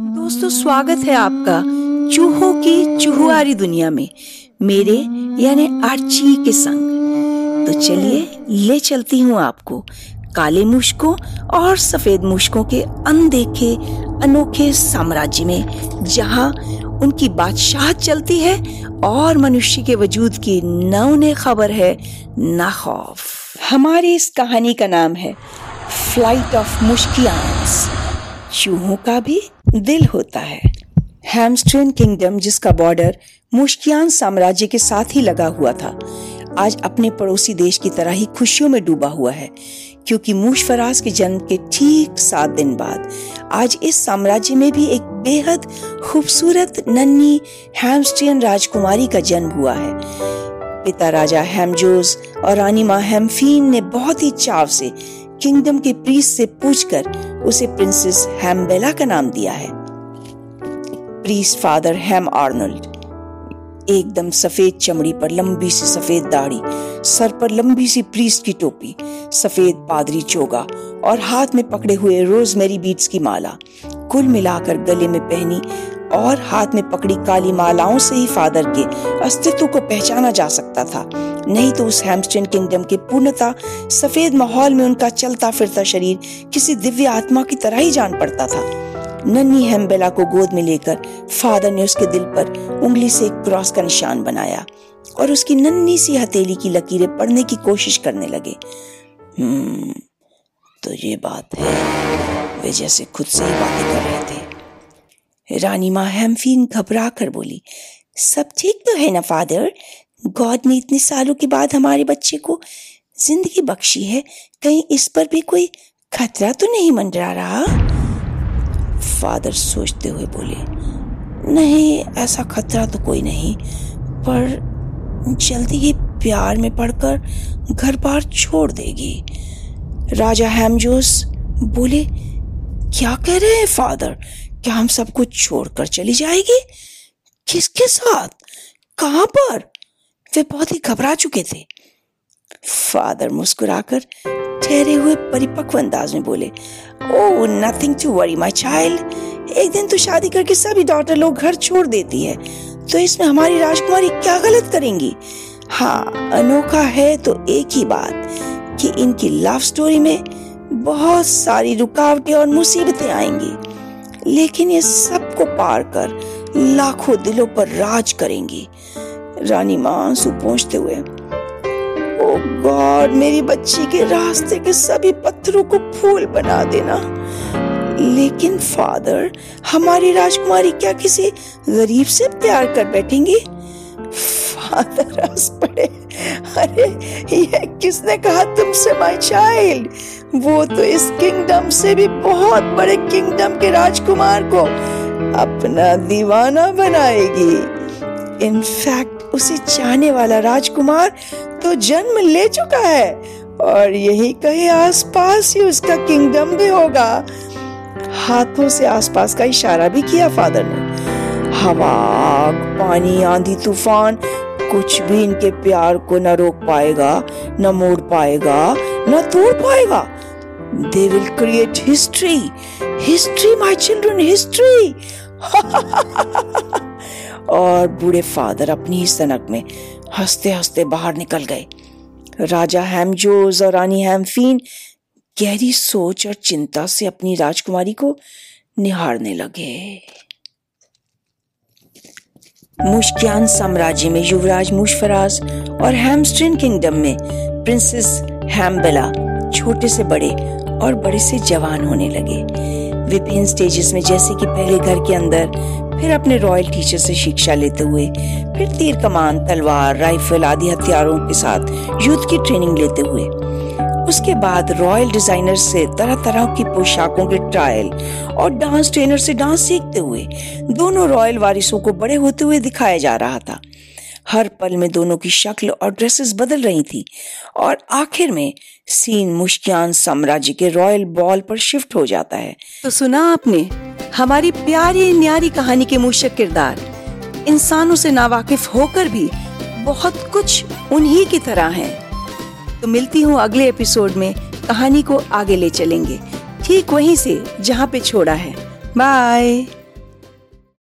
दोस्तों, स्वागत है आपका चूहों की चूहुआरी दुनिया में, मेरे यानी आर्ची के संग। तो चलिए, ले चलती हूँ आपको काले मुश्कों और सफ़ेद मुश्कों के अनदेखे, अनोखे साम्राज्य में, जहाँ उनकी बादशाह चलती है और मनुष्य के वजूद की न उन्हें खबर है, न खौफ। हमारी इस कहानी का नाम है फ़्लाइट ऑफ़ मुश्कियान्स चूहों का भी दिल होता है। हैमस्ट्रिन किंगडम जिसका बॉर्डर मुश्कियान साम्राज्य के साथ ही लगा हुआ था, आज अपने पड़ोसी देश की तरह ही खुशियों में डूबा हुआ है, क्योंकि मुशफराज के जन्म के ठीक सात दिन बाद, आज इस साम्राज्य में भी एक बेहद खूबसूरत नन्ही हैमस्ट्रियन राजकुमारी का जन्म हुआ है। पिता राजा हेमजोस और रानी माँ हेमफीन ने बहुत ही चाव से किंगडम के प्रीस से पूछकर उसे प्रिंसेस हेमबेला का नाम दिया है। प्रीस फादर हेम आर्नल्ड एकदम सफ़ेद चमड़ी पर लंबी सी सफ़ेद दाढ़ी, सर पर लंबी सी प्रीस्ट की टोपी, सफ़ेद पादरी चोगा और हाथ में पकड़े हुए रोजमेरी बीट्स की माला, कुल मिलाकर गले में पहनी और हाथ में पकड़ी काली मालाओं से ही फादर के अस्तित्व को पहचाना जा सकता था। नहीं तो उस हैमस्टन किंगडम के पूर्णता सफ़ेद माहौल में उनका चलता फिरता शरीर किसी दिव्य आत्मा की तरह ही जान पड़ता था। नन्ही हेम्बेला को गोद में लेकर फादर ने उसके दिल पर उंगली से एक क्रॉस का निशान बनाया और उसकी नन्ही सी हथेली की लकीरें पढ़ने की कोशिश करने लगे। हम्म तो ये बात है। वे जैसे खुद से ही बातें कर रहे थे। रानी माँ हेमफीन घबरा कर बोली, सब ठीक तो है ना, फादर? गॉड ने इतने सालों के बाद हमारे बच्चे को ज़िंदगी बख्शी है। कहीं इस पर भी कोई खतरा तो नहीं मंडरा रहा? फादर सोचते हुए बोले, नहीं, ऐसा खतरा तो कोई नहीं, पर जल्दी ही प्यार में पड़कर घर बार छोड़ देगी। राजा हेमजोस बोले, क्या कह रहे हैं फादर? क्या हम सब कुछ छोड़कर चली जाएगी? किसके साथ? कहाँ पर? वे बहुत ही घबरा चुके थे। फादर मुस्कुराकर ठहरे हुए परिपक्व अंदाज में बोले ओ nothing to worry my child एक दिन तो शादी करके सभी डॉटर लोग घर छोड़ देती है तो इसमें हमारी राजकुमारी क्या गलत करेंगी? हाँ अनोखा है तो एक ही बात, कि इनकी लव स्टोरी में बहुत सारी रुकावटें और मुसीबतें आएँगी। लेकिन ये सबको पार कर लाखों दिलों पर राज करेंगी। रानी माँ आँसू पहुँचते हुए, ओ गॉड, मेरी बच्ची के रास्ते के सभी पत्थरों को फूल बना देना। लेकिन फादर, हमारी राजकुमारी क्या किसी गरीब से प्यार कर बैठेंगी? फादर, हंस पड़े। अरे ये किसने कहा तुमसे माय चाइल्ड वो तो इस किंगडम से भी बहुत बड़े किंगडम के राजकुमार को अपना दीवाना बनाएगी। इनफैक्ट उसे चाहने वाला राजकुमार तो जन्म ले चुका है। और यही कहीं आसपास ही उसका किंगडम भी होगा। हाथों से आसपास का इशारा भी किया फादर ने। हवा पानी, आंधी, तूफ़ान, कुछ भी इनके प्यार को न रोक पाएगा, न मोड़ पाएगा, न तोड़ पाएगा। They will create history history my children history और बूढ़े फादर अपनी ही सनक में हँसते हँसते बाहर निकल गए। राजा हैमजोज और रानी हैमफीन गहरी सोच और चिंता से अपनी राजकुमारी को निहारने लगे। मुश्कियान साम्राज्य में युवराज, मुशफराज और हैमस्ट्रिन किंगडम में प्रिंसेस हैमबेला छोटे से बड़े और बड़े से जवान होने लगे। विभिन्न स्टेजेस में जैसे कि पहले घर के अंदर, फिर अपने रॉयल टीचर से शिक्षा लेते हुए, फिर तीर कमान, तलवार राइफल आदि हथियारों के साथ युद्ध की ट्रेनिंग लेते हुए। उसके बाद रॉयल डिज़ाइनर से तरह तरह की पोशाकों के ट्रायल और डांस ट्रेनर से डांस सीखते हुए, दोनों रॉयल वारिसों को बड़े होते हुए दिखाया जा रहा था। हर पल में दोनों की शक्ल और ड्रेसेस बदल रही थी और आखिर में सीन मुश्कियान साम्राज्य के रॉयल बॉल पर शिफ्ट हो जाता है। तो सुना आपने, हमारी प्यारी न्यारी कहानी के मूशक किरदार, इंसानों से नावाकिफ होकर भी बहुत कुछ उन्हीं की तरह हैं। तो मिलती हूँ अगले एपिसोड में, कहानी को आगे ले चलेंगे। ठीक वहीं से, जहाँ पे छोड़ा है। बाय।